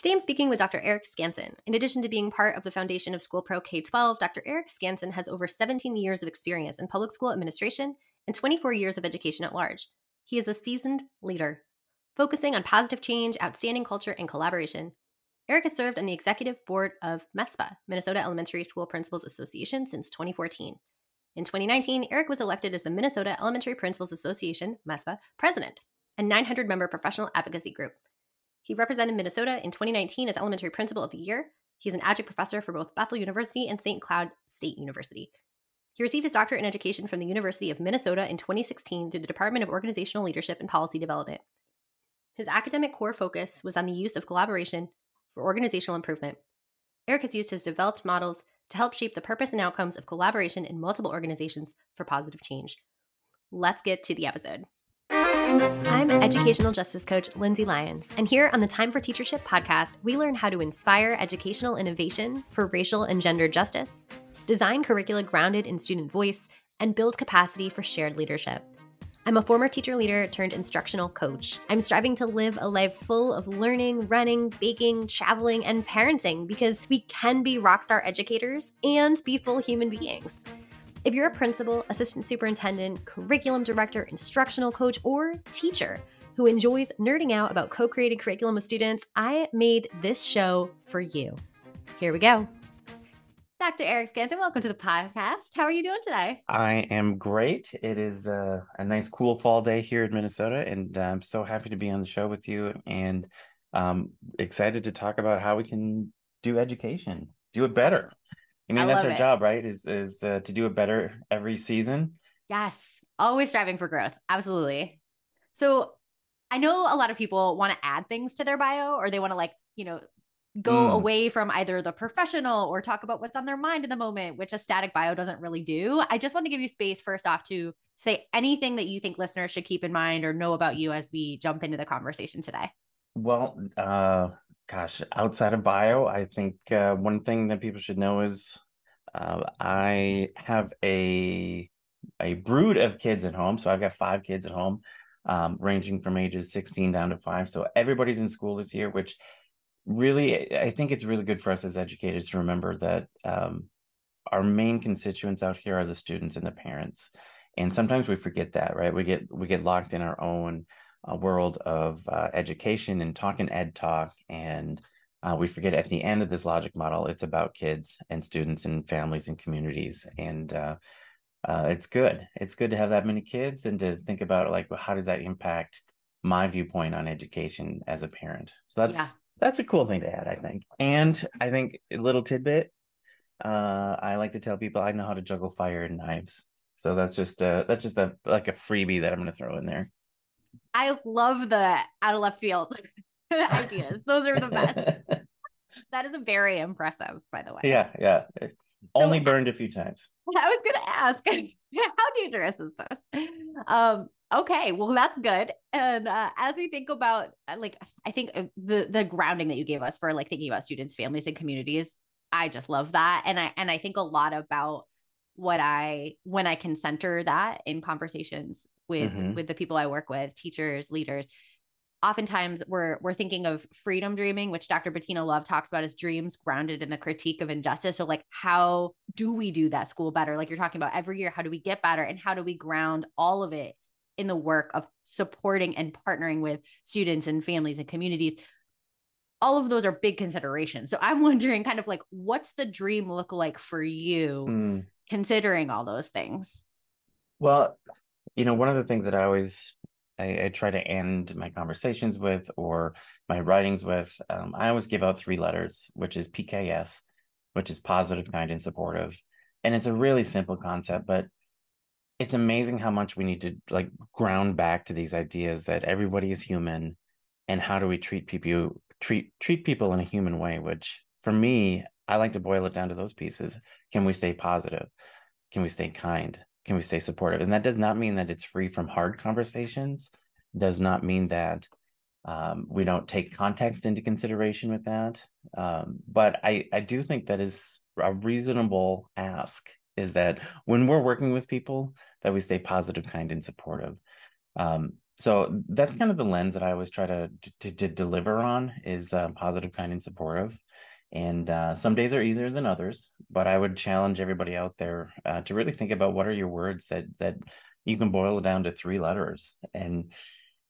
Today I'm speaking with Dr. Eric Skanson. In addition to being part of the foundation of School Pro K 12, Dr. Eric Skanson has over 17 years of experience in public school administration and 24 years of education at large. He is a seasoned leader, focusing on positive change, outstanding culture, and collaboration. Eric has served on the executive board of MESPA, Minnesota Elementary School Principals Association, since 2014. In 2019, Eric was elected as the Minnesota Elementary Principals Association, MESPA, president, a 900 member professional advocacy group. He represented Minnesota in 2019 as Elementary Principal of the Year. He's an adjunct professor for both Bethel University and St. Cloud State University. He received his doctorate in education from the University of Minnesota in 2016 through the Department of Organizational Leadership and Policy Development. His academic core focus was on the use of collaboration for organizational improvement. Eric has used his developed models to help shape the purpose and outcomes of collaboration in multiple organizations for positive change. Let's get to the episode. I'm educational justice coach Lindsay Lyons, and here on the Time for Teachership podcast, we learn how to inspire educational innovation for racial and gender justice, design curricula grounded in student voice, and build capacity for shared leadership. I'm a former teacher leader turned instructional coach. I'm striving to live a life full of learning, running, baking, traveling, and parenting because we can be rockstar educators and be full human beings. If you're a principal, assistant superintendent, curriculum director, instructional coach, or teacher who enjoys nerding out about co created curriculum with students, I made this show for you. Here we go. Dr. Eric Skanson, welcome to the podcast. How are you doing today? I am great. It is a, a nice, cool fall day here in Minnesota, and I'm so happy to be on the show with you and um, excited to talk about how we can do education, do it better. I mean, I that's our it. job, right? Is is uh, to do it better every season. Yes, always striving for growth. Absolutely. So, I know a lot of people want to add things to their bio, or they want to like you know go mm. away from either the professional or talk about what's on their mind in the moment, which a static bio doesn't really do. I just want to give you space first off to say anything that you think listeners should keep in mind or know about you as we jump into the conversation today. Well, uh, gosh, outside of bio, I think uh, one thing that people should know is uh, I have a a brood of kids at home. So I've got five kids at home, um, ranging from ages 16 down to five. So everybody's in school this year, which really, I think it's really good for us as educators to remember that um, our main constituents out here are the students and the parents. And sometimes we forget that, right? We get we get locked in our own a world of uh, education and talking ed talk and uh, we forget at the end of this logic model it's about kids and students and families and communities and uh, uh, it's good. It's good to have that many kids and to think about like well, how does that impact my viewpoint on education as a parent? So that's yeah. that's a cool thing to add i think. And i think a little tidbit uh, i like to tell people i know how to juggle fire and knives. So that's just a that's just a like a freebie that i'm going to throw in there I love the out of left field ideas. Those are the best. that is very impressive, by the way. Yeah, yeah. Only so, burned a few times. I was gonna ask, how dangerous is this? Um, okay, well that's good. And uh, as we think about uh, like I think uh, the the grounding that you gave us for like thinking about students, families, and communities, I just love that. And I and I think a lot about what I when I can center that in conversations with mm-hmm. with the people I work with, teachers, leaders. Oftentimes we're we're thinking of freedom dreaming, which Dr. Bettina Love talks about as dreams grounded in the critique of injustice. So like how do we do that school better? Like you're talking about every year, how do we get better and how do we ground all of it in the work of supporting and partnering with students and families and communities all of those are big considerations. So I'm wondering kind of like what's the dream look like for you mm. considering all those things? Well, you know, one of the things that I always I, I try to end my conversations with or my writings with, um, I always give out three letters, which is PKS, which is positive, kind, and supportive. And it's a really simple concept, but it's amazing how much we need to like ground back to these ideas that everybody is human and how do we treat people treat treat people in a human way which for me i like to boil it down to those pieces. Can we stay positive? Can we stay kind can we stay supportive? And that does not mean that it's free from hard conversations. Does not mean that um, we don't take context into consideration with that. Um, but I, I do think that is a reasonable ask is that when we're working with people, that we stay positive, kind, and supportive. Um, so that's kind of the lens that I always try to to, to deliver on is uh, positive, kind, and supportive. And uh, some days are easier than others, but I would challenge everybody out there uh, to really think about what are your words that that you can boil down to three letters and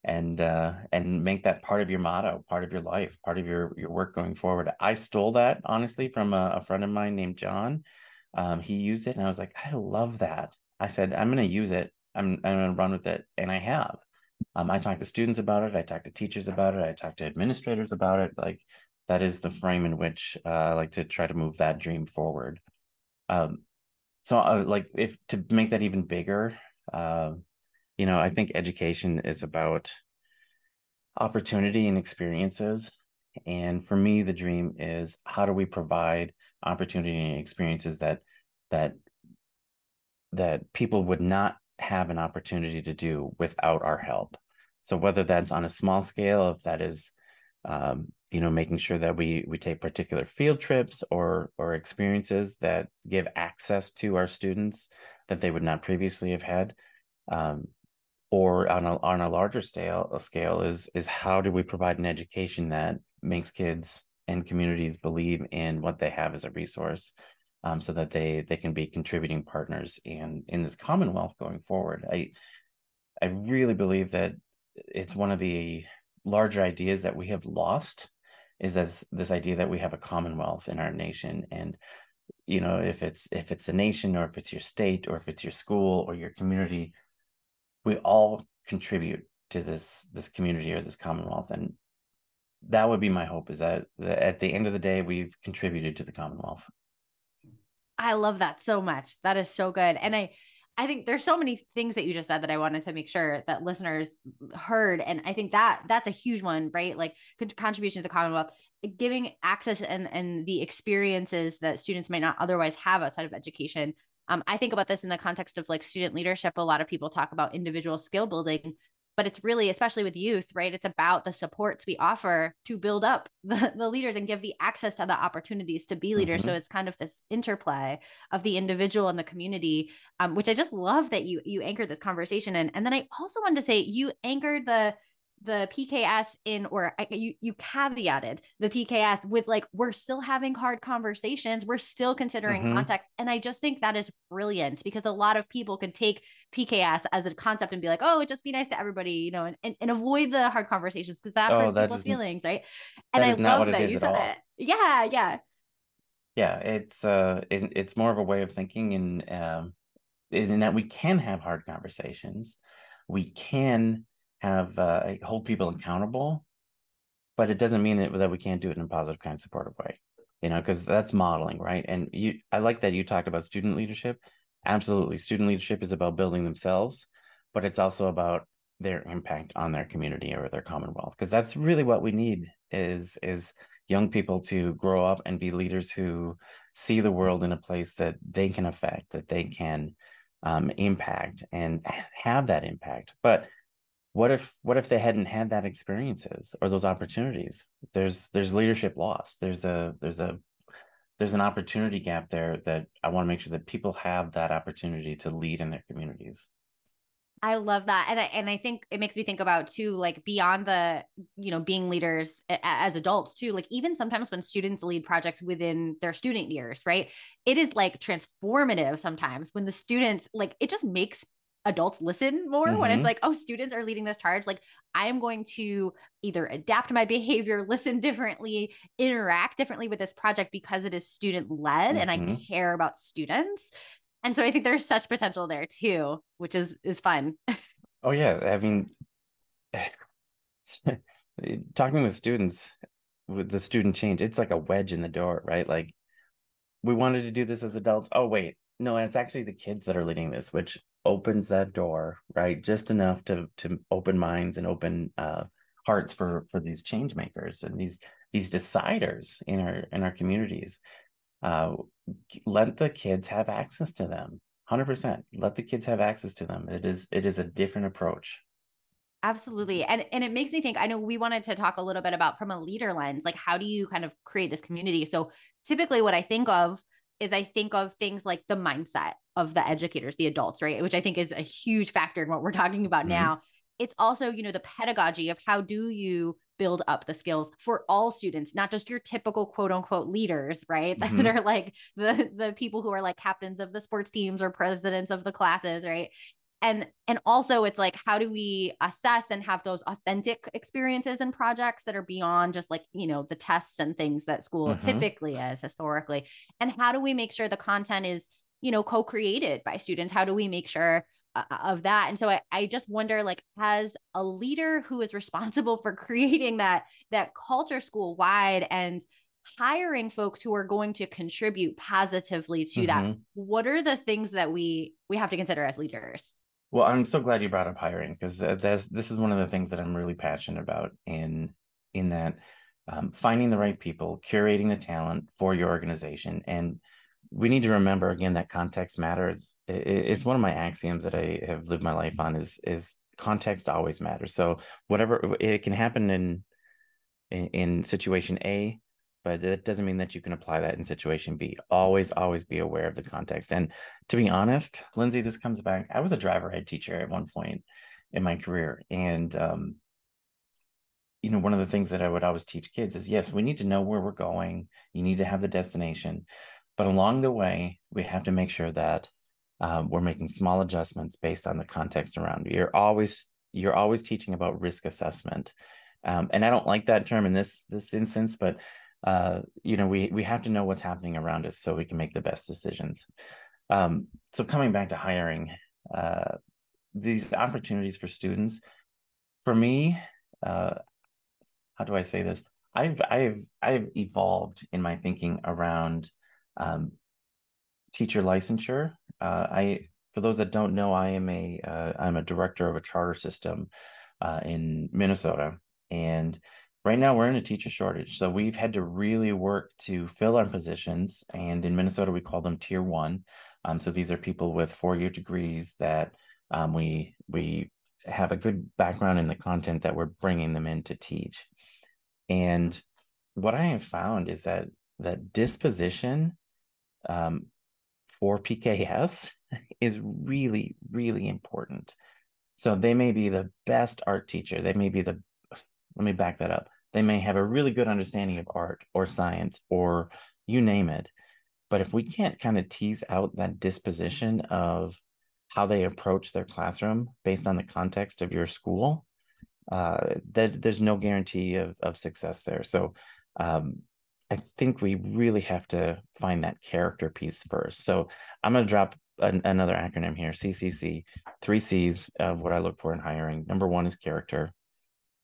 and uh, and make that part of your motto, part of your life, part of your your work going forward. I stole that honestly from a, a friend of mine named John. Um, he used it, and I was like, I love that. I said, I'm going to use it. I'm I'm going to run with it, and I have. Um, I talk to students about it. I talk to teachers about it. I talk to administrators about it. Like that is the frame in which uh, I like to try to move that dream forward. Um, so, uh, like, if to make that even bigger, uh, you know, I think education is about opportunity and experiences. And for me, the dream is how do we provide opportunity and experiences that that that people would not have an opportunity to do without our help. So whether that's on a small scale, if that is, um, you know, making sure that we we take particular field trips or or experiences that give access to our students that they would not previously have had, um, or on a on a larger scale a scale is is how do we provide an education that makes kids and communities believe in what they have as a resource um, so that they they can be contributing partners in in this commonwealth going forward? I i really believe that it's one of the larger ideas that we have lost is that this idea that we have a commonwealth in our nation and you know if it's if it's a nation or if it's your state or if it's your school or your community we all contribute to this this community or this commonwealth and that would be my hope is that, that at the end of the day we've contributed to the commonwealth. I love that so much. That is so good. And i i think there's so many things that you just said that i wanted to make sure that listeners heard and i think that that's a huge one right like contribution to the commonwealth giving access and and the experiences that students might not otherwise have outside of education um, I think about this in the context of like student leadership. A lot of people talk about individual skill building, but it's really, especially with youth, right? It's about the supports we offer to build up the, the leaders and give the access to the opportunities to be leaders. Mm-hmm. So it's kind of this interplay of the individual and the community, um, which I just love that you you anchored this conversation in. And then I also wanted to say you anchored the the PKS in, or you you caveated the PKS with like we're still having hard conversations, we're still considering mm-hmm. context, and I just think that is brilliant because a lot of people could take PKS as a concept and be like, oh, just be nice to everybody, you know, and and, and avoid the hard conversations because that oh, hurts that people's feelings, right? And I love that you said it. Yeah, yeah, yeah. It's uh, it, it's more of a way of thinking, and um, in that we can have hard conversations, we can have uh, hold people accountable, but it doesn't mean that, that we can't do it in a positive, kind, supportive way. You know, because that's modeling, right? And you, I like that you talked about student leadership. Absolutely, student leadership is about building themselves, but it's also about their impact on their community or their commonwealth. Because that's really what we need is is young people to grow up and be leaders who see the world in a place that they can affect, that they can um, impact and have that impact. But what if what if they hadn't had that experiences or those opportunities there's there's leadership lost there's a there's a there's an opportunity gap there that i want to make sure that people have that opportunity to lead in their communities I love that. And I, and I think it makes me think about too, like beyond the, you know, being leaders as adults too, like even sometimes when students lead projects within their student years, right? It is like transformative sometimes when the students, like it just makes adults listen more mm-hmm. when it's mm-hmm. like oh students are leading this charge like i am going to either adapt my behavior listen differently interact differently with this project because it is student led mm-hmm. and i mm-hmm. care about students and so i think there's such potential there too which is is fun oh yeah i mean talking with students with the student change it's like a wedge in the door right like we wanted to do this as adults oh wait no it's actually the kids that are leading this which opens that door, right? Just enough to to open minds and open uh, hearts for for these change makers and these these deciders in our in our communities. Uh, let the kids have access to them. 100%. Let the kids have access to them. It is it is a different approach. Absolutely. And and it makes me think I know we wanted to talk a little bit about from a leader lens like how do you kind of create this community? So typically what I think of is I think of things like the mindset of the educators, the adults, right? Which I think is a huge factor in what we're talking about mm-hmm. now. it's also, you know, the pedagogy of how do you build up the skills for all students, not just your typical quote unquote leaders, right? Mm-hmm. that are like the the people who are like captains of the sports teams or presidents of the classes, right? And and also it's like how do we assess and have those authentic experiences and projects that are beyond just like you know the tests and things that school mm-hmm. typically is historically and how do we make sure the content is you know co-created by students how do we make sure uh, uh, of that and so I, I just wonder like as a leader who is responsible for creating that that culture school wide and hiring folks who are going to contribute positively to mm-hmm. that what are the things that we we have to consider as leaders well, I'm so glad you brought up hiring because this is one of the things that I'm really passionate about in in that um, finding the right people, curating the talent for your organization, and we need to remember again that context matters. It, it's one of my axioms that I have lived my life on is is context always matters. So whatever it can happen in in, in situation A, but that doesn't mean that you can apply that in situation B. Always, always be aware of the context. And to be honest, Lindsay, this comes back. I was a driver ed teacher at one point in my career. And, um, you know, one of the things that I would always teach kids is yes, we need to know where we're going. You need to have the destination. But along the way, we have to make sure that um, we're making small adjustments based on the context around you. You're always you're always teaching about risk assessment. Um, and I don't like that term in this this instance, but uh, you know, we we have to know what's happening around us so we can make the best decisions. Um, so coming back to hiring, uh, these opportunities for students, for me, uh, how do I say this? I've I've I've evolved in my thinking around um, teacher licensure. Uh, I for those that don't know, I am a am uh, a director of a charter system uh, in Minnesota, and right now we're in a teacher shortage so we've had to really work to fill our positions and in minnesota we call them tier one. Um, so these are people with four-year degrees that um, we we have a good background in the content that we're bringing them in to teach. And what i have found is that that disposition um, for pks is really really important. So they may be the best art teacher they may be the let me back that up. They may have a really good understanding of art or science or you name it. But if we can't kind of tease out that disposition of how they approach their classroom based on the context of your school, uh, that there's no guarantee of, of success there. So um, I think we really have to find that character piece first. So I'm going to drop an, another acronym here CCC, three C's of what I look for in hiring. Number one is character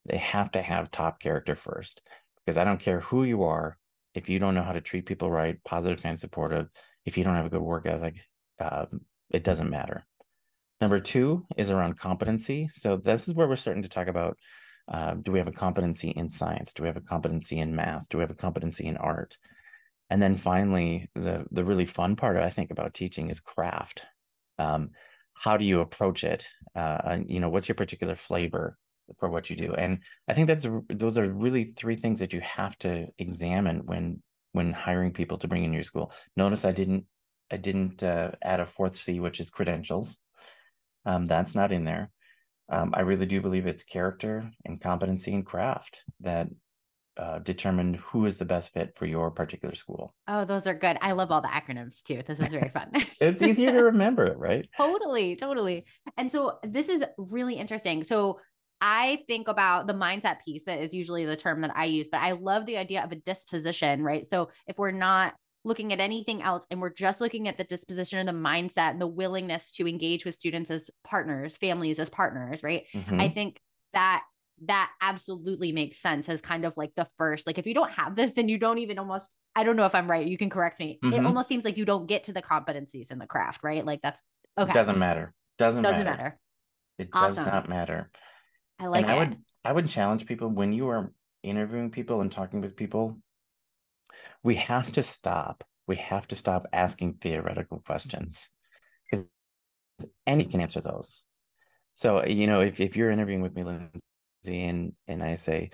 they have to have top character first because I don't care who you are. If you don't know how to treat people right, positive and supportive, if you don't have a good work ethic, um, it doesn't matter. Number two is around competency. So this is where we're starting to talk about uh, do we have a competency in science? Do we have a competency in math? Do we have a competency in art? And then finally, the the really fun part I think about teaching is craft. Um, how do you approach it? Uh, you know, what's your particular flavor? For what you do and i think that's those are really three things that you have to examine when when hiring people to bring in your school notice i didn't i didn't uh, add a fourth c which is credentials um, that's not in there um, i really do believe it's character and competency and craft that uh, determine who is the best fit for your particular school. Oh, those are good. I love all the acronyms too. This is very fun. it's easier to remember, it, right? totally, totally. And so this is really interesting. So I think about the mindset piece that is usually the term that I use, but I love the idea of a disposition, right? So if we're not looking at anything else and we're just looking at the disposition and the mindset and the willingness to engage with students as partners, families as partners, right? Mm-hmm. I think that that absolutely makes sense as kind of like the first like if you don't have this then you don't even almost I don't know if I'm right, you can correct me. Mm-hmm. It almost seems like you don't get to the competencies in the craft, right? Like that's okay. It doesn't matter. Doesn't doesn't matter. matter. It awesome. does not matter. I like and it. I would I would challenge people when you are interviewing people and talking with people, we have to stop. We have to stop asking theoretical questions because any can answer those. So, you know, if, if you're interviewing with me, Lindsay, and, and I say,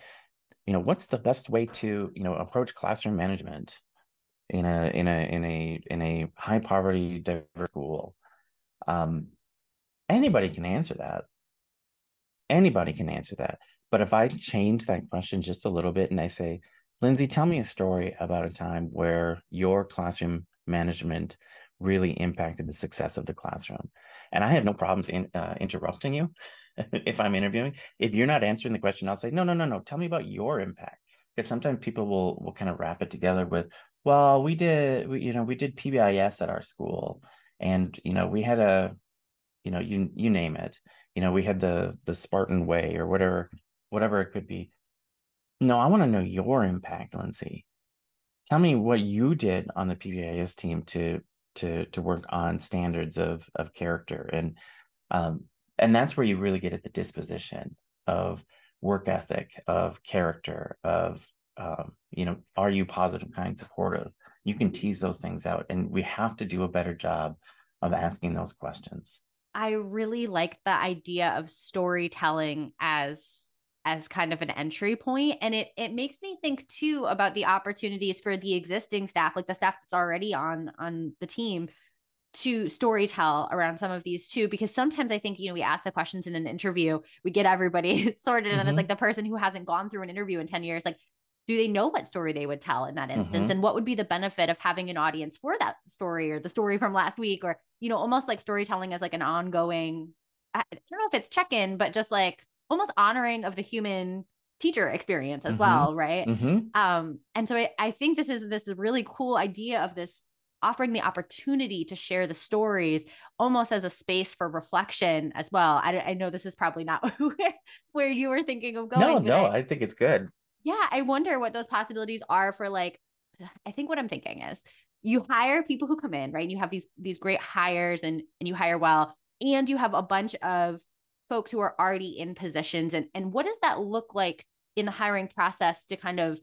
you know, what's the best way to, you know, approach classroom management in a in a in a in a high poverty diverse school? Um, anybody can answer that Anybody can answer that. But if I change that question just a little bit and I say, Lindsay, tell me a story about a time where your classroom management really impacted the success of the classroom. And I have no problems in, uh, interrupting you if I'm interviewing. If you're not answering the question, I'll say, no, no, no, no. Tell me about your impact. Because sometimes people will will kind of wrap it together with, well, we did, we, you know, we did PBIS at our school, and you know, we had a, you know, you you name it, you know, we had the the Spartan way or whatever, whatever it could be. No, I want to know your impact, Lindsay. Tell me what you did on the PBIS team to to to work on standards of of character and um and that's where you really get at the disposition of work ethic of character of um you know are you positive kind supportive you can tease those things out and we have to do a better job of asking those questions i really like the idea of storytelling as as kind of an entry point and it it makes me think too about the opportunities for the existing staff like the staff that's already on on the team to storytell around some of these too because sometimes i think you know we ask the questions in an interview we get everybody sorted mm-hmm. and it's like the person who hasn't gone through an interview in 10 years like do they know what story they would tell in that instance mm-hmm. and what would be the benefit of having an audience for that story or the story from last week or you know almost like storytelling as like an ongoing i don't know if it's check-in but just like almost honoring of the human teacher experience as mm-hmm. well right mm-hmm. um and so I, I think this is this really cool idea of this offering the opportunity to share the stories almost as a space for reflection as well i, I know this is probably not where you were thinking of going no no I, I think it's good yeah i wonder what those possibilities are for like i think what i'm thinking is you hire people who come in right and you have these these great hires and and you hire well and you have a bunch of folks who are already in positions and and what does that look like in the hiring process to kind of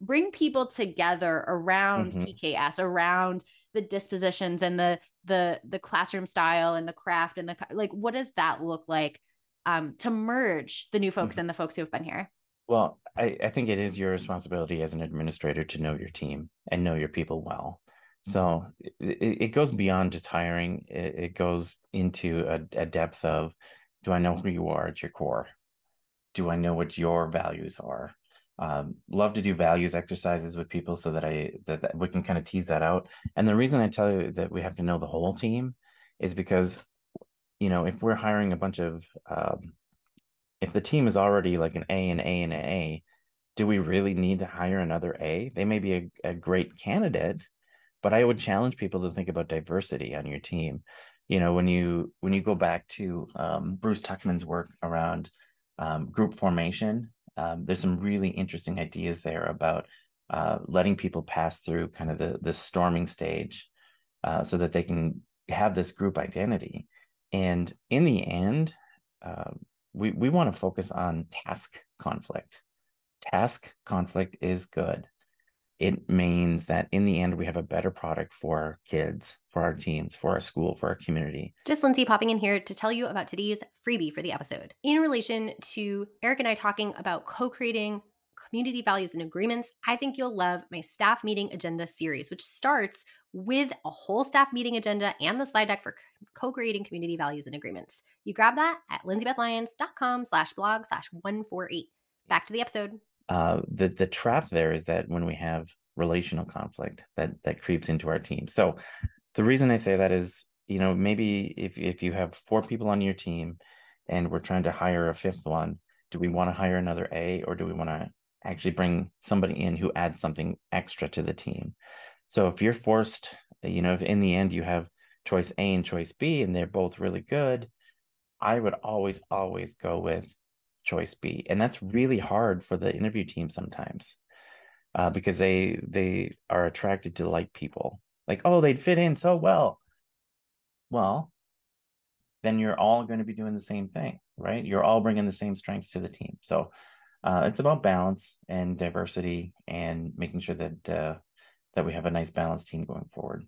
bring people together around mm-hmm. PKS around the dispositions and the the the classroom style and the craft and the like what does that look like um to merge the new folks mm-hmm. and the folks who have been here well I, I think it is your responsibility as an administrator to know your team and know your people well so it, it goes beyond just hiring it, it goes into a, a depth of do I know who you are at your core? Do I know what your values are? Um, love to do values exercises with people so that I that, that we can kind of tease that out. And the reason I tell you that we have to know the whole team is because you know if we're hiring a bunch of um, if the team is already like an A and A and A, do we really need to hire another A? They may be a, a great candidate, but I would challenge people to think about diversity on your team you know when you when you go back to um, bruce tuckman's work around um, group formation um, there's some really interesting ideas there about uh, letting people pass through kind of the the storming stage uh, so that they can have this group identity and in the end uh, we we want to focus on task conflict task conflict is good it means that in the end, we have a better product for our kids, for our teams, for our school, for our community. Just Lindsay popping in here to tell you about today's freebie for the episode. In relation to Eric and I talking about co creating community values and agreements, I think you'll love my staff meeting agenda series, which starts with a whole staff meeting agenda and the slide deck for co-creating community values and agreements. You grab that at lindsaybethlyons.com slash blog slash 148. Back to the episode uh, the the trap there is that when we have relational conflict that that creeps into our team. So the reason I say that is, you know, maybe if if you have four people on your team and we're trying to hire a fifth one, do we want to hire another A or do we want to actually bring somebody in who adds something extra to the team? So if you're forced, you know, if in the end you have choice A and choice B and they're both really good, I would always always go with choice B, and that's really hard for the interview team sometimes uh, because they they are attracted to like people, like oh they'd fit in so well. Well, then you're all going to be doing the same thing, right? You're all bringing the same strengths to the team. So uh, it's about balance and diversity and making sure that uh, that we have a nice balanced team going forward.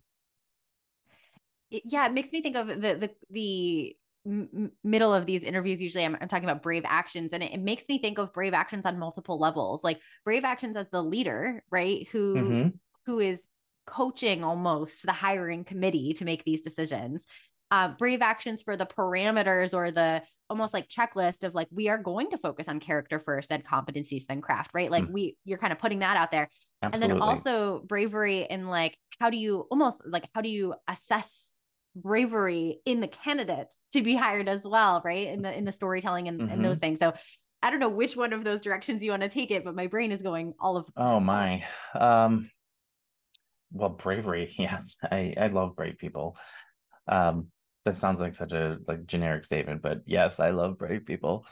Yeah, it makes me think of the the the m- middle of these interviews usually I'm, I'm, talking about brave actions and it, it, makes me think of brave actions on multiple levels like brave actions as the leader right who mm-hmm. who is coaching almost the hiring committee to make these decisions uh, brave actions for the parameters or the almost like checklist of like we are going to focus on character first then competencies then craft right? Like mm. we you're kind of putting that out there. Absolutely. and then also bravery in like how do you almost like how do you assess bravery in the candidate to be hired as well right? In the in the storytelling and, mm-hmm. and those things. So i don't know which one of those directions you want to take it but my brain is going all of oh my. um well bravery yes. I i love brave people. Um that sounds like such a like generic statement but yes i love brave people.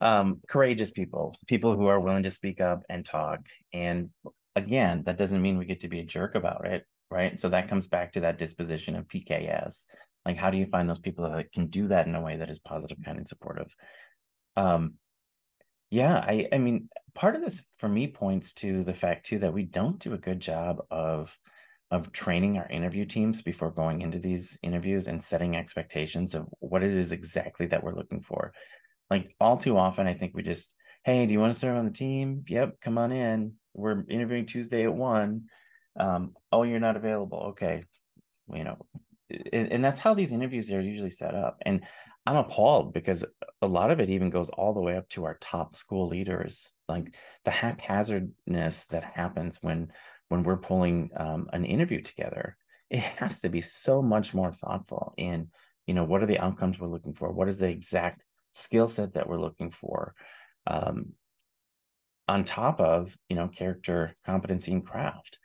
Um courageous people people who are willing to speak up and talk and again that doesn't mean we get to be a jerk about it right? So that comes back to that disposition of pks like how do you find those people that can do that in a way that is positive kind and supportive? Um yeah i i mean part of this for me points to the fact too that we don't do a good job of of training our interview teams before going into these interviews and setting expectations of what it is exactly that we're looking for. Like all too often, I think we just, hey, do you want to serve on the team? Yep, come on in. We're interviewing Tuesday at one. Um, oh, you're not available. Okay. You know, and, and that's how these interviews are usually set up. And I'm appalled because a lot of it even goes all the way up to our top school leaders. Like the haphazardness that happens when when we're pulling um, an interview together it has to be so much more thoughtful in you know what are the outcomes we're looking for? What is the exact skill set that we're looking for? Um, on top of you know character competency and craft.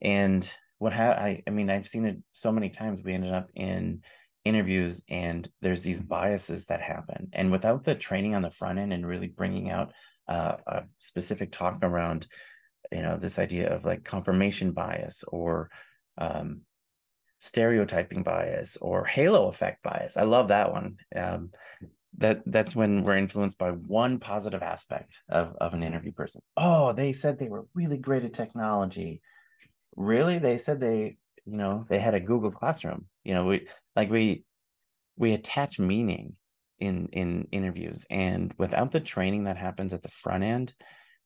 And what ha- I, I mean i've seen it so many times. We ended up in interviews and there's these biases that happen. And without the training on the front end and really bringing out uh, a specific talk around you know this idea of like confirmation bias or um, stereotyping bias or halo effect bias. I love that one. Um, that that's when we're influenced by one positive aspect of, of an interview person. Oh they said they were really great at technology. Really? They said they you know they had a google classroom. You know we like we we attach meaning in in interviews. And without the training that happens at the front end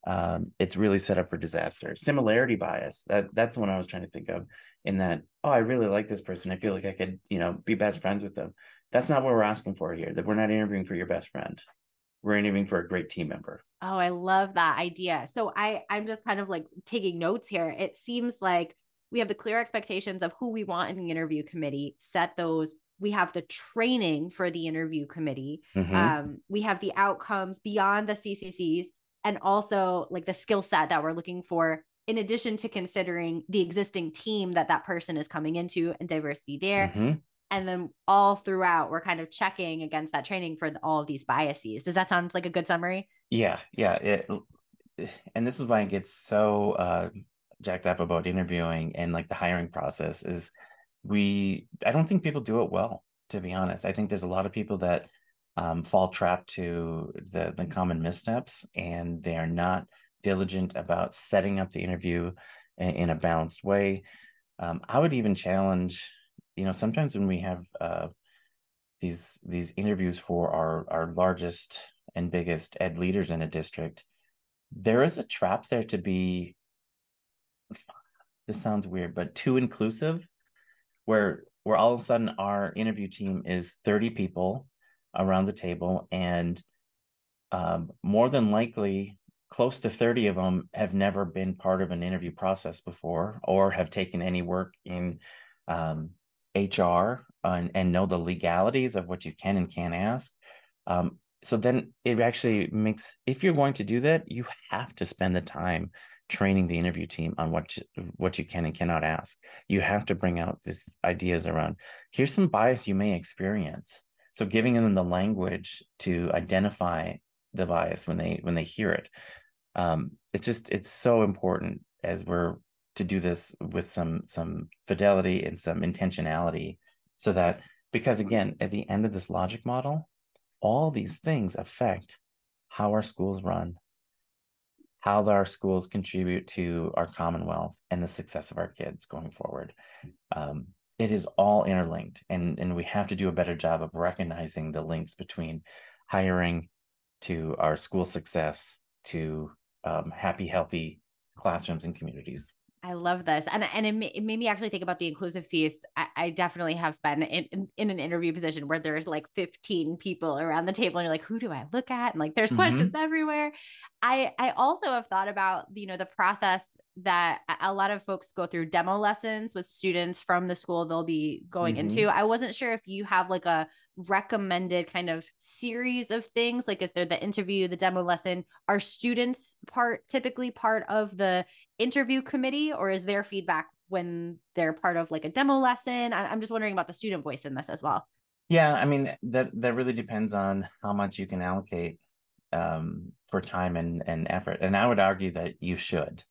um, it's really set up for disaster. Similarity bias. That that's one I was trying to think of. In that, oh, I really like this person. I feel like I could, you know, be best friends with them. That's not what we're asking for here. That we're not interviewing for your best friend. We're interviewing for a great team member. Oh, I love that idea. So I I'm just kind of like taking notes here. It seems like we have the clear expectations of who we want in the interview committee. Set those we have the training for the interview committee mm-hmm. um, we have the outcomes beyond the cccs and also like the skill set that we're looking for in addition to considering the existing team that that person is coming into and diversity there. Mm-hmm. and then all throughout we're kind of checking against that training for all of these biases. Does that sound like a good summary? Yeah yeah it, and this is why it gets so uh, jacked up about interviewing and like the hiring process is we i don't think people do it well to be honest. I think there's a lot of people that um, fall trap to the, the common missteps and they are not diligent about setting up the interview in, in a balanced way. Um, I would even challenge, you know, sometimes when we have uh, these these interviews for our our largest and biggest ed leaders in a district, there is a trap there to be. This sounds weird, but too inclusive, where where all of a sudden our interview team is thirty people around the table, and um, more than likely, close to 30 of them have never been part of an interview process before or have taken any work in um, HR and, and, know the legalities of what you can and can't ask. Um, so then it actually makes, if you're going to do that, you have to spend the time training the interview team on what what you can and cannot ask. You have to bring out these ideas around here's some bias you may experience so giving them the language to identify the bias when they when they hear it um, it's just it's so important as we're to do this with some some fidelity and some intentionality so that because again at the end of this logic model all these things affect how our schools run how our schools contribute to our commonwealth and the success of our kids going forward. Um, it is all interlinked and and we have to do a better job of recognizing the links between hiring to our school success to um, happy healthy classrooms and communities I love this. And, and it, it, made me actually think about the inclusive piece. I, I definitely have been in, in, in, an interview position where there's like 15 people around the table and you're like, who do I look at? And like, there's mm-hmm. questions everywhere. I, I also have thought about, you know, the process that a lot of folks go through demo lessons with students from the school they'll be going mm-hmm. into. I wasn't sure if you have like a recommended kind of series of things like is there the interview the demo lesson are students part typically part of the interview committee or is their feedback when they're part of like a demo lesson I- i'm just wondering about the student voice in this as well yeah i mean that that really depends on how much you can allocate um, for time and and effort and i would argue that you should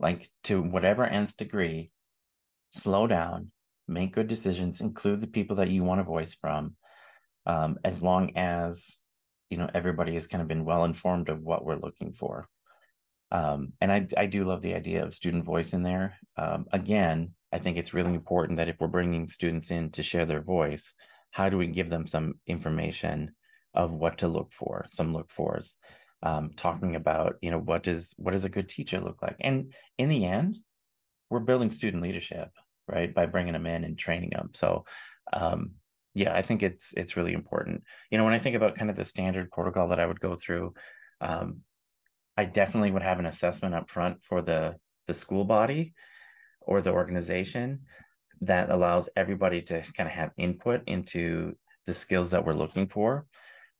like to whatever nth degree slow down make good decisions include the people that you want to voice from um, as long as you know everybody has kind of been well informed of what we're looking for. Um, and I I do love the idea of student voice in there. Um, again, I think it's really important that if we're bringing students in to share their voice, how do we give them some information of what to look for, some look fors, um, talking about you know what does what does a good teacher look like, and in the end, we're building student leadership right by bringing them in and training them. So um, yeah i think it's it's really important. You know when i think about kind of the standard protocol that i would go through um, i definitely would have an assessment up front for the the school body or the organization that allows everybody to kind of have input into the skills that we're looking for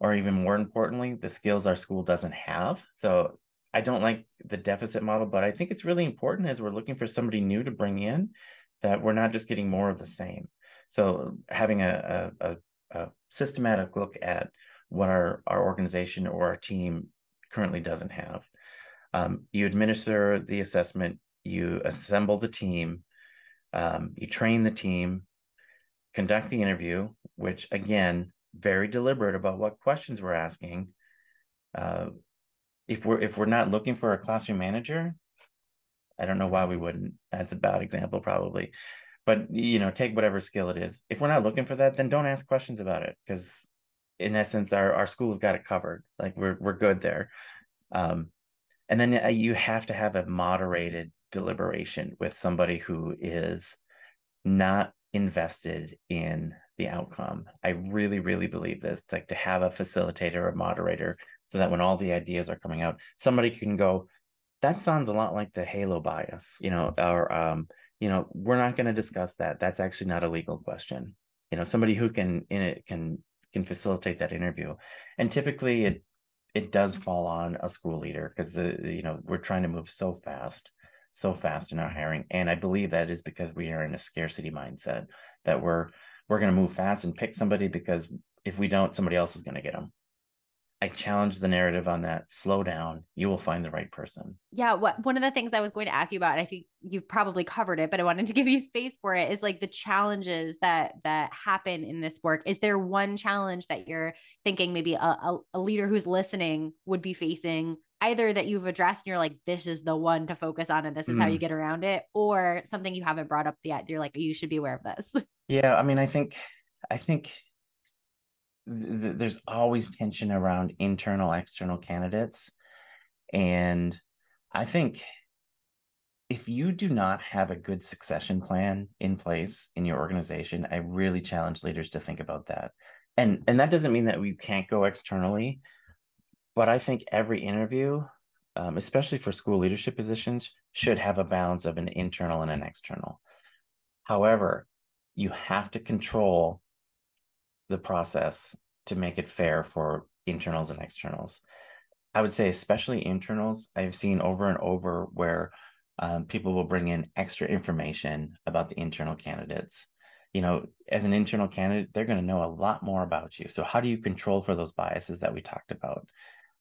or even more importantly the skills our school doesn't have so i don't like the deficit model but i think it's really important as we're looking for somebody new to bring in that we're not just getting more of the same so having a, a, a systematic look at what our, our organization or our team currently doesn't have. Um, you administer the assessment, you assemble the team, um, you train the team, conduct the interview, which again, very deliberate about what questions we're asking. Uh, if we're if we're not looking for a classroom manager, I don't know why we wouldn't. That's a bad example, probably but you know take whatever skill it is if we're not looking for that then don't ask questions about it because in essence our, our school's got it covered like we're, we're good there um, and then uh, you have to have a moderated deliberation with somebody who is not invested in the outcome. I really really believe this like to have a facilitator or moderator so that when all the ideas are coming out somebody can go that sounds a lot like the halo bias you know or um, you know we're not going to discuss that. That's actually not a legal question. You know somebody who can in it can can facilitate that interview. And typically it it does fall on a school leader because the you know we're trying to move so fast so fast in our hiring. And i believe that is because we are in a scarcity mindset that we're we're going to move fast and pick somebody because if we don't somebody else is going to get them I challenge the narrative on that. Slow down. You will find the right person. Yeah. What one of the things I was going to ask you about, and I think you've probably covered it, but I wanted to give you space for it, is like the challenges that that happen in this work. Is there one challenge that you're thinking maybe a, a, a leader who's listening would be facing? Either that you've addressed and you're like, this is the one to focus on, and this is mm. how you mm. get around it, or something you haven't brought up yet. You're like, you should be aware of this. Yeah. I mean, I think I think th- there's always tension around internal external candidates and i think if you do not have a good succession plan in place in your organization i really challenge leaders to think about that and and that doesn't mean that we can't go externally but i think every interview um, especially for school leadership positions should have a balance of an internal and an external however you have to control the process to make it fair for internals and externals. I would say, especially internals, I've seen over and over where um, people will bring in extra information about the internal candidates. You know, as an internal candidate, they're going to know a lot more about you. So, how do you control for those biases that we talked about?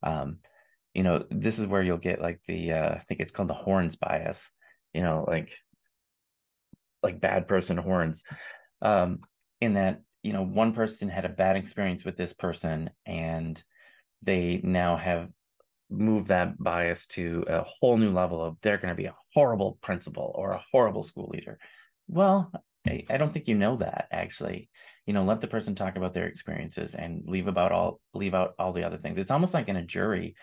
Um, you know, this is where you'll get like the, uh, I think it's called the horns bias. You know, like like bad person horns. Um, in that you know one person had a bad experience with this person and they now have moved that bias to a whole new level of they're going to be a horrible principal or a horrible school leader well I, I, don't think you know that actually you know let the person talk about their experiences and leave about all leave out all the other things it's almost like in a jury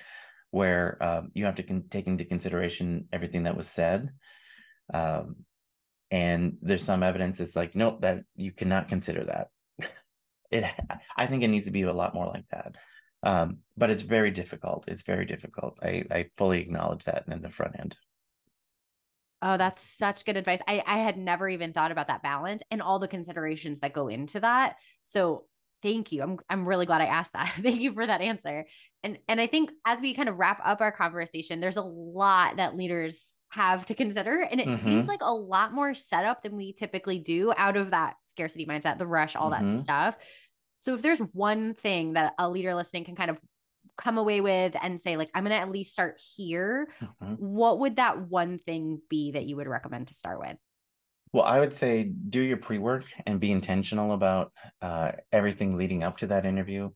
where um, you have to con- take into consideration everything that was said Um, and there's some evidence it's like, nope, that you cannot consider that. it, I think it needs to be a lot more like that. Um, but it's very difficult. It's very difficult. I, I fully acknowledge that in the front end. Oh, that's such good advice. I, I had never even thought about that balance and all the considerations that go into that. So thank you. I'm I'm really glad I asked that. thank you for that answer. And and I think as we kind of wrap up our conversation, there's a lot that leaders have to consider. And it mm-hmm. seems like a lot more setup than we typically do out of that scarcity mindset, the rush, all mm-hmm. that stuff. So if there's one thing that a leader listening can kind of come away with and say like i'm going to at least start here mm-hmm. what would that one thing be that you would recommend to start with? Well i would say do your pre-work and be intentional about uh, everything leading up to that interview.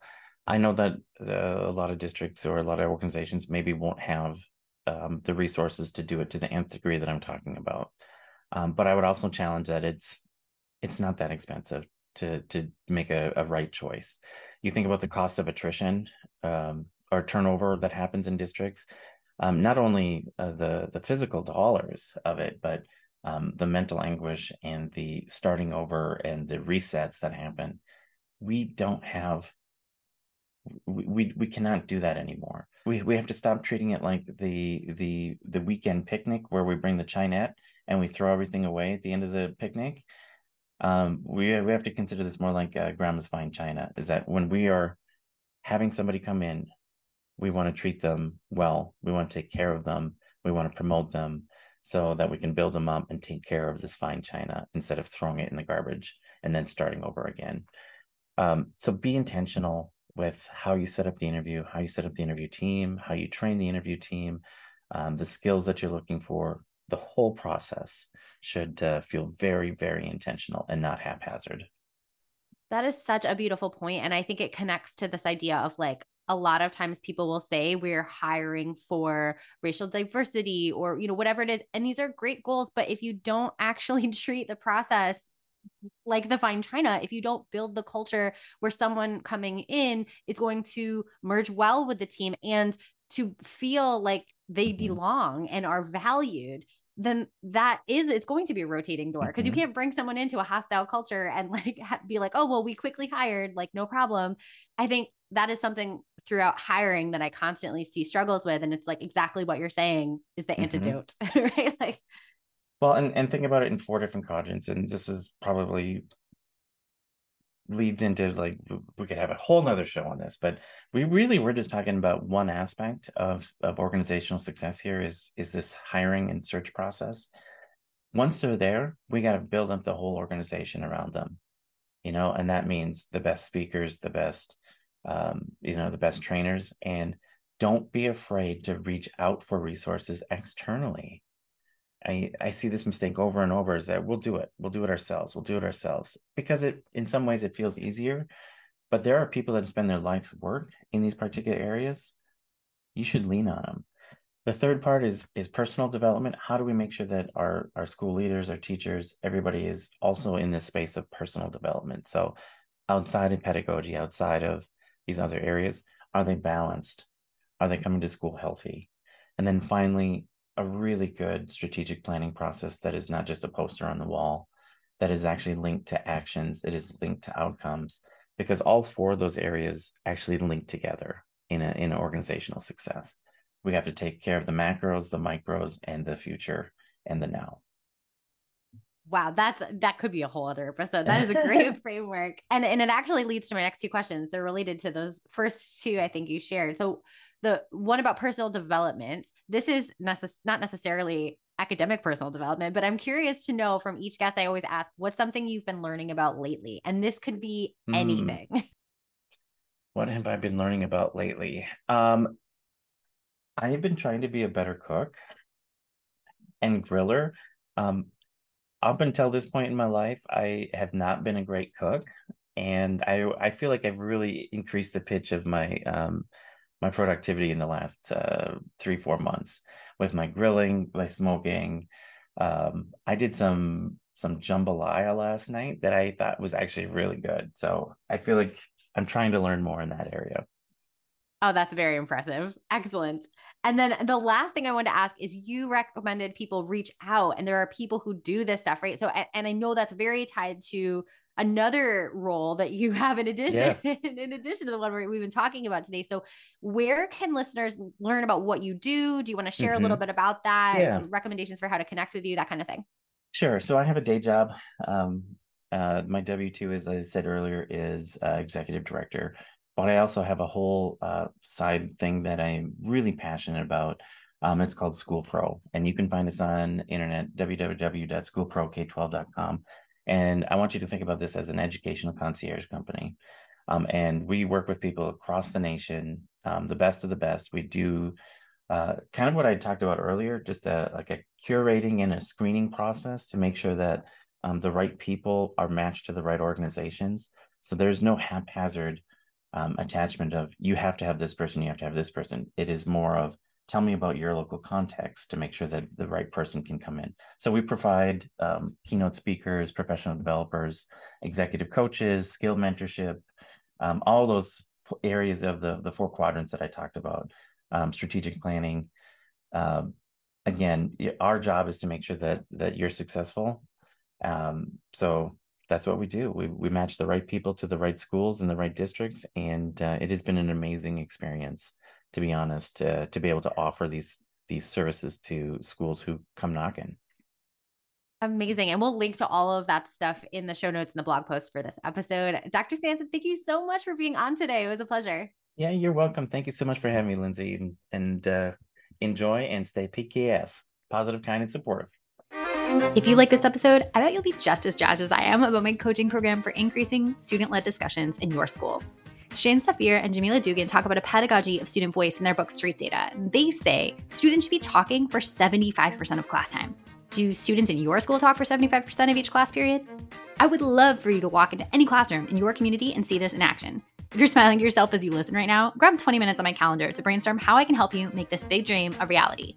I know that uh, a lot of districts or a lot of organizations maybe won't have um, the resources to do it to the nth degree that i'm talking about. Um, but i would also challenge that it's it's not that expensive to to make a, a right choice. You think about the cost of attrition um, or turnover that happens in districts, um, not only uh, the the physical dollars of it, but um, the mental anguish and the starting over and the resets that happen. We don't have. We, we, we cannot do that anymore. We we have to stop treating it like the the the weekend picnic where we bring the Chinet and we throw everything away at the end of the picnic um, we we have to consider this more like uh, grandma's fine china. Is that when we are having somebody come in, we want to treat them well. We want to take care of them. We want to promote them so that we can build them up and take care of this fine china instead of throwing it in the garbage and then starting over again. Um, so be intentional with how you set up the interview, how you set up the interview team, how you train the interview team, um, the skills that you're looking for, the whole process should uh, feel very, very intentional and not haphazard. That is such a beautiful point, And I think it connects to this idea of like, a lot of times people will say we're hiring for racial diversity or you know whatever it is and these are great goals but if you don't actually treat the process like the fine china if you don't build the culture where someone coming in is going to merge well with the team and to feel like they mm-hmm. belong and are valued then that is it's going to be a rotating door because mm-hmm. you can't bring someone into a hostile culture and like be like oh well we quickly hired like no problem i think that is something throughout hiring that i constantly see struggles with and it's like exactly what you're saying is the mm-hmm. antidote right like well and, and think about it in four different quadrants and this is probably leads into like we could have a whole nother show on this but we really we're just talking about one aspect of of organizational success here is is this hiring and search process once they're there we got to build up the whole organization around them you know and that means the best speakers the best um, you know the best trainers and don't be afraid to reach out for resources externally I, I see this mistake over and over is that we'll do it. We'll do it ourselves. We'll do it ourselves because it, in some ways, it feels easier. But there are people that spend their life's work in these particular areas. You should lean on them. The third part is is personal development. How do we make sure that our our school leaders, our teachers, everybody is also in this space of personal development? So, outside of pedagogy, outside of these other areas, are they balanced? Are they coming to school healthy? And then finally, a really good strategic planning process that is not just a poster on the wall, that is actually linked to actions, it is linked to outcomes, because all four of those areas actually link together in a in organizational success. We have to take care of the macros, the micros, and the future and the now. Wow, that's that could be a whole other episode. That is a great framework. And and it actually leads to my next two questions. They're related to those first two I think you shared. So the one about personal development. This is necess- not necessarily academic personal development, but I'm curious to know from each guest. I always ask, what's something you've been learning about lately? And this could be hmm. anything. Mm. What have I been learning about lately? Um, I've been trying to be a better cook and griller. Um, up until this point in my life, I have not been a great cook, and I I feel like I've really increased the pitch of my um, my productivity in the last uh, three four months with my grilling, my smoking. Um, I did some some jambalaya last night that I thought was actually really good. So I feel like I'm trying to learn more in that area. Oh, that's very impressive. Excellent. And then the last thing I wanted to ask is you recommended people reach out, and there are people who do this stuff, right? So, and I know that's very tied to another role that you have in addition yeah. in addition to the one we've been talking about today so where can listeners learn about what you do do you want to share mm-hmm. a little mm-hmm. bit about that yeah. recommendations for how to connect with you that kind of thing sure so i have a day job um, uh, my w2 as i said earlier is uh, executive director but i also have a whole uh, side thing that i'm really passionate about um, it's called school pro and you can find us on internet www.schoolprok12.com and I want you to think about this as an educational concierge company. Um, and we work with people across the nation, um, the best of the best. We do uh, kind of what I talked about earlier, just a, like a curating and a screening process to make sure that um, the right people are matched to the right organizations. So there's no haphazard um, attachment of you have to have this person, you have to have this person. It is more of tell me about your local context to make sure that the right person can come in. So we provide um, keynote speakers, professional developers, executive coaches, skill mentorship, um, all those areas of the the four quadrants that I talked about, um, strategic planning. Um, again, our job is to make sure that that you're successful. Um, so that's what we do. We we match the right people to the right schools and the right districts, and uh, it has been an amazing experience to be honest, uh, to be able to offer these these services to schools who come knocking. Amazing. And we'll link to all of that stuff in the show notes and the blog post for this episode. Dr. Skanson, thank you so much for being on today. It was a pleasure. Yeah, you're welcome. Thank you so much for having me, Lindsay. And, and uh, enjoy and stay PKS, positive, kind, and supportive. If you like this episode, I bet you'll be just as jazzed as I am about my coaching program for increasing student led discussions in your school. Shane Safir and Jamila Dugan talk about a pedagogy of student voice in their book Street Data. They say students should be talking for 75% of class time. Do students in your school talk for 75% of each class period? I would love for you to walk into any classroom in your community and see this in action. If you're smiling to yourself as you listen right now, grab 20 minutes on my calendar to brainstorm how I can help you make this big dream a reality.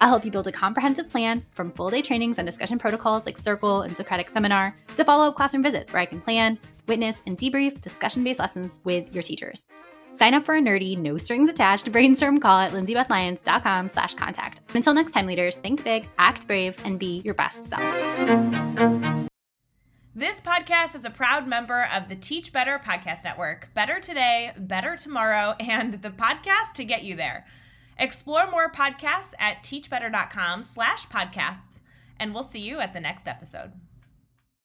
I'll help you build a comprehensive plan from full day trainings and discussion protocols like Circle and Socratic Seminar to follow up classroom visits where I can plan, witness, and debrief discussion based lessons with your teachers. Sign up for a nerdy, no strings attached brainstorm call at lindsaybethlyons.com slash contact. Until next time, leaders, think big, act brave, and be your best self. This podcast is a proud member of the Teach Better Podcast Network. Better today, better tomorrow, and the podcast to get you there. Explore more podcasts at teachbetter.com slash podcasts, and we'll see you at the next episode.